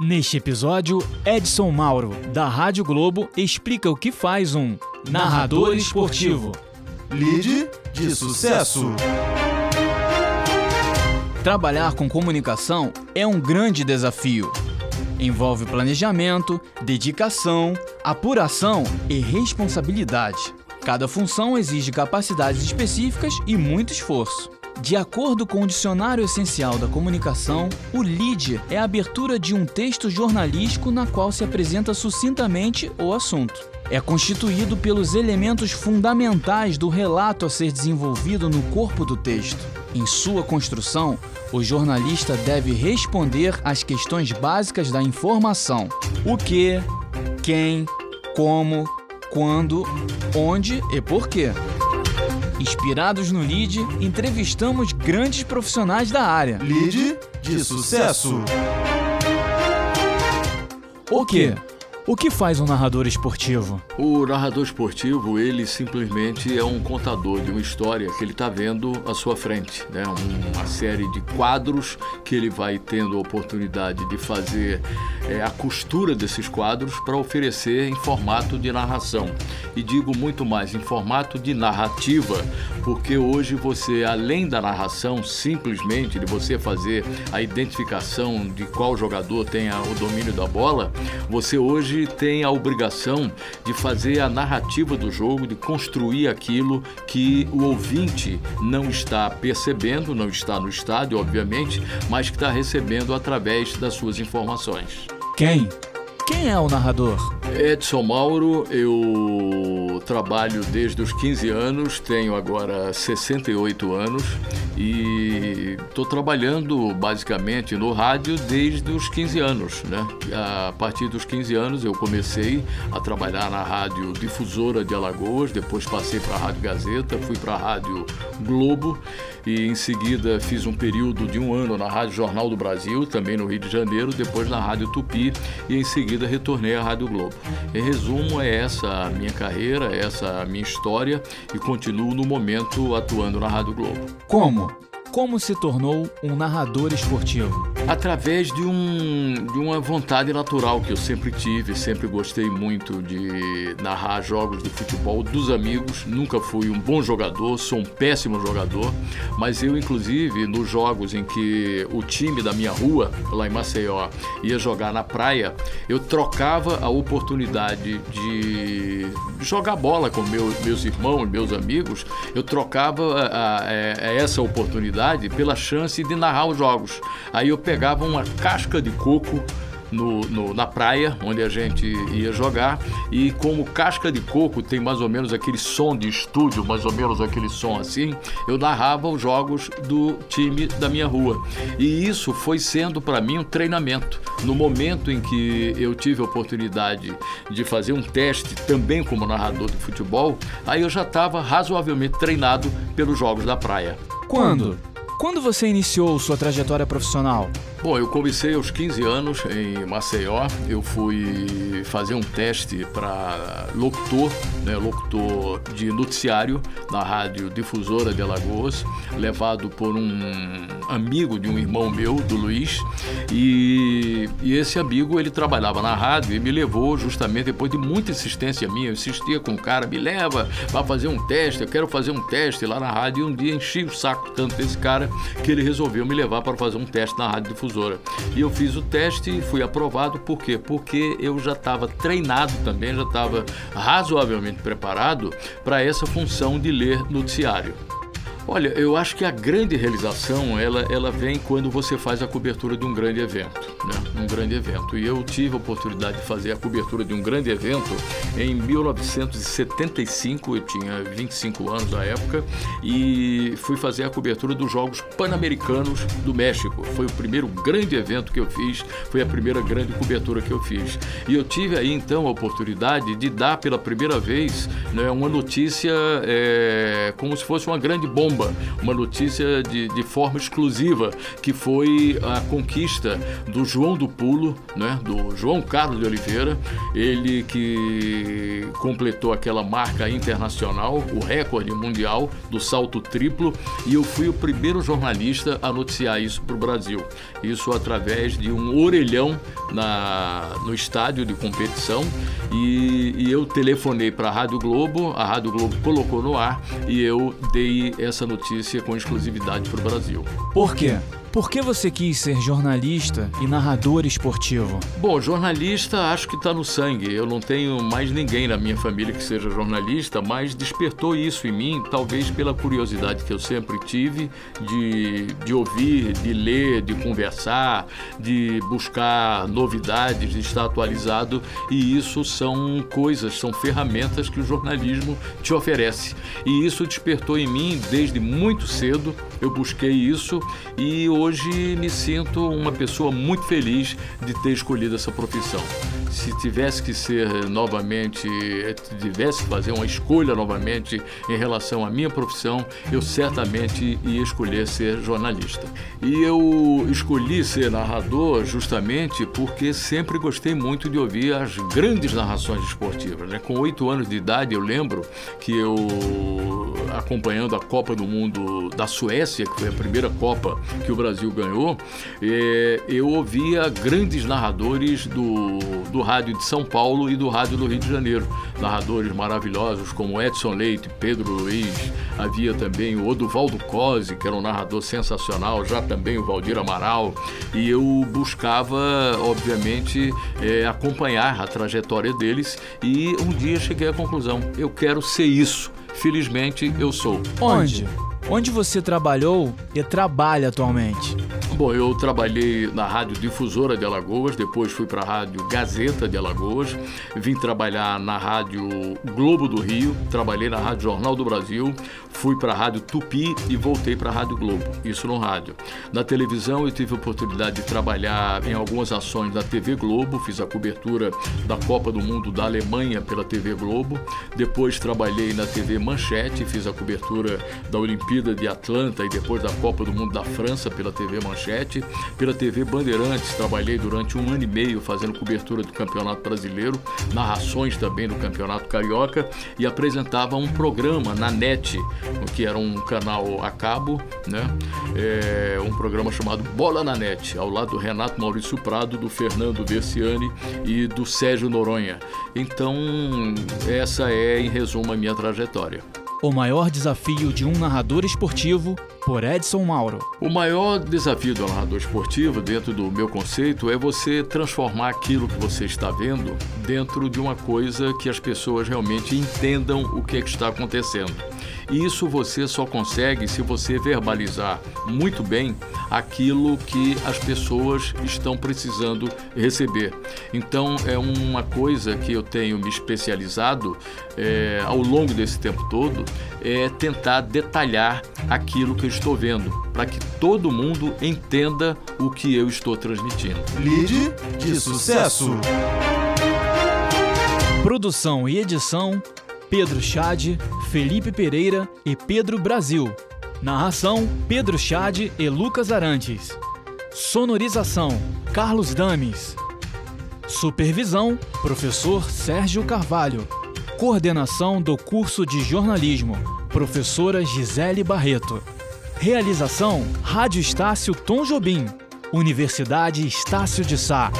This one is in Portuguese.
Neste episódio, Edson Mauro, da Rádio Globo, explica o que faz um narrador esportivo. Lead de sucesso. Trabalhar com comunicação é um grande desafio. Envolve planejamento, dedicação, apuração e responsabilidade. Cada função exige capacidades específicas e muito esforço. De acordo com o Dicionário Essencial da Comunicação, o lead é a abertura de um texto jornalístico na qual se apresenta sucintamente o assunto. É constituído pelos elementos fundamentais do relato a ser desenvolvido no corpo do texto. Em sua construção, o jornalista deve responder às questões básicas da informação: o que, quem, como, quando, onde e por quê. Inspirados no LEAD, entrevistamos grandes profissionais da área. Lead de sucesso. O quê? O que faz um narrador esportivo? O narrador esportivo, ele simplesmente é um contador de uma história que ele está vendo à sua frente, né? Uma série de quadros que ele vai tendo a oportunidade de fazer é, a costura desses quadros para oferecer em formato de narração. E digo muito mais em formato de narrativa, porque hoje você, além da narração, simplesmente de você fazer a identificação de qual jogador tem o domínio da bola, você hoje tem a obrigação de fazer a narrativa do jogo, de construir aquilo que o ouvinte não está percebendo, não está no estádio, obviamente, mas que está recebendo através das suas informações. Quem? Quem é o narrador? Edson Mauro, eu trabalho desde os 15 anos, tenho agora 68 anos e estou trabalhando basicamente no rádio desde os 15 anos. Né? A partir dos 15 anos eu comecei a trabalhar na rádio difusora de Alagoas, depois passei para a Rádio Gazeta, fui para a Rádio Globo e em seguida fiz um período de um ano na Rádio Jornal do Brasil, também no Rio de Janeiro, depois na Rádio Tupi e em seguida retornei à Rádio Globo. Em resumo, é essa a minha carreira, é essa a minha história e continuo no momento atuando na Rádio Globo. Como? Como se tornou um narrador esportivo? Através de, um, de uma vontade natural que eu sempre tive, sempre gostei muito de narrar jogos de futebol dos amigos. Nunca fui um bom jogador, sou um péssimo jogador, mas eu, inclusive, nos jogos em que o time da minha rua, lá em Maceió, ia jogar na praia, eu trocava a oportunidade de jogar bola com meu, meus irmãos, meus amigos, eu trocava a, a, a essa oportunidade pela chance de narrar os jogos. Aí eu pegava uma casca de coco no, no, na praia, onde a gente ia jogar, e como casca de coco tem mais ou menos aquele som de estúdio, mais ou menos aquele som assim, eu narrava os jogos do time da minha rua. E isso foi sendo para mim um treinamento. No momento em que eu tive a oportunidade de fazer um teste também como narrador de futebol, aí eu já estava razoavelmente treinado pelos jogos da praia. Quando? Quando você iniciou sua trajetória profissional? Bom, eu comecei aos 15 anos em Maceió. Eu fui fazer um teste para locutor, né, locutor de noticiário na rádio difusora de Alagoas, levado por um amigo de um irmão meu, do Luiz. E, e esse amigo ele trabalhava na rádio e me levou justamente depois de muita insistência minha. Eu insistia com o cara, me leva para fazer um teste. Eu quero fazer um teste lá na rádio. E um dia enchi o saco tanto desse cara que ele resolveu me levar para fazer um teste na rádio difusora difusora. E eu fiz o teste e fui aprovado, por quê? Porque eu já estava treinado também, já estava razoavelmente preparado para essa função de ler noticiário. Olha, eu acho que a grande realização ela, ela vem quando você faz a cobertura de um grande evento, né? Um grande evento. E eu tive a oportunidade de fazer a cobertura de um grande evento em 1975, eu tinha 25 anos na época, e fui fazer a cobertura dos Jogos Pan-Americanos do México. Foi o primeiro grande evento que eu fiz, foi a primeira grande cobertura que eu fiz. E eu tive aí então a oportunidade de dar pela primeira vez né, uma notícia é, como se fosse uma grande bomba uma notícia de, de forma exclusiva, que foi a conquista do João do Pulo, né, do João Carlos de Oliveira, ele que completou aquela marca internacional, o recorde mundial do salto triplo, e eu fui o primeiro jornalista a noticiar isso para o Brasil. Isso através de um orelhão na, no estádio de competição e, e eu telefonei para a Rádio Globo, a Rádio Globo colocou no ar e eu dei essa notícia com exclusividade para o Brasil. Por quê? Por que você quis ser jornalista e narrador esportivo? Bom, jornalista acho que está no sangue. Eu não tenho mais ninguém na minha família que seja jornalista, mas despertou isso em mim, talvez pela curiosidade que eu sempre tive de, de ouvir, de ler, de conversar, de buscar novidades, de estar atualizado. E isso são coisas, são ferramentas que o jornalismo te oferece. E isso despertou em mim desde muito cedo. Eu busquei isso e hoje me sinto uma pessoa muito feliz de ter escolhido essa profissão. Se tivesse que ser novamente, tivesse que fazer uma escolha novamente em relação à minha profissão, eu certamente ia escolher ser jornalista. E eu escolhi ser narrador justamente porque sempre gostei muito de ouvir as grandes narrações esportivas. Né? Com oito anos de idade, eu lembro que eu, acompanhando a Copa do Mundo da Suécia, que foi a primeira Copa que o Brasil Brasil ganhou, é, eu ouvia grandes narradores do, do rádio de São Paulo e do rádio do Rio de Janeiro. Narradores maravilhosos como Edson Leite, Pedro Luiz, havia também o Oduvaldo Cosi, que era um narrador sensacional, já também o Valdir Amaral, e eu buscava, obviamente, é, acompanhar a trajetória deles e um dia cheguei à conclusão: eu quero ser isso. Felizmente eu sou. Onde? Onde você trabalhou e trabalha atualmente? Bom, eu trabalhei na Rádio Difusora de Alagoas, depois fui para a Rádio Gazeta de Alagoas, vim trabalhar na Rádio Globo do Rio, trabalhei na Rádio Jornal do Brasil, fui para a Rádio Tupi e voltei para a Rádio Globo, isso no rádio. Na televisão eu tive a oportunidade de trabalhar em algumas ações da TV Globo, fiz a cobertura da Copa do Mundo da Alemanha pela TV Globo, depois trabalhei na TV Manchete, fiz a cobertura da Olimpíada de Atlanta e depois da Copa do Mundo da França pela TV Manchete Manchete, pela TV Bandeirantes, trabalhei durante um ano e meio fazendo cobertura do Campeonato Brasileiro, narrações também do Campeonato Carioca e apresentava um programa na NET, que era um canal a cabo, né? É, um programa chamado Bola na NET, ao lado do Renato Maurício Prado, do Fernando Versiani e do Sérgio Noronha. Então, essa é, em resumo, a minha trajetória. O maior desafio de um narrador esportivo, por Edson Mauro. O maior desafio do narrador esportivo, dentro do meu conceito, é você transformar aquilo que você está vendo dentro de uma coisa que as pessoas realmente entendam o que, é que está acontecendo. E isso você só consegue se você verbalizar muito bem aquilo que as pessoas estão precisando receber. Então é uma coisa que eu tenho me especializado é, ao longo desse tempo todo é tentar detalhar aquilo que eu estou vendo para que todo mundo entenda o que eu estou transmitindo. Lide de sucesso. Produção e edição Pedro Chade, Felipe Pereira e Pedro Brasil. Narração: Pedro Chade e Lucas Arantes. Sonorização: Carlos Dames. Supervisão: Professor Sérgio Carvalho. Coordenação do curso de jornalismo: Professora Gisele Barreto. Realização: Rádio Estácio Tom Jobim. Universidade Estácio de Sá.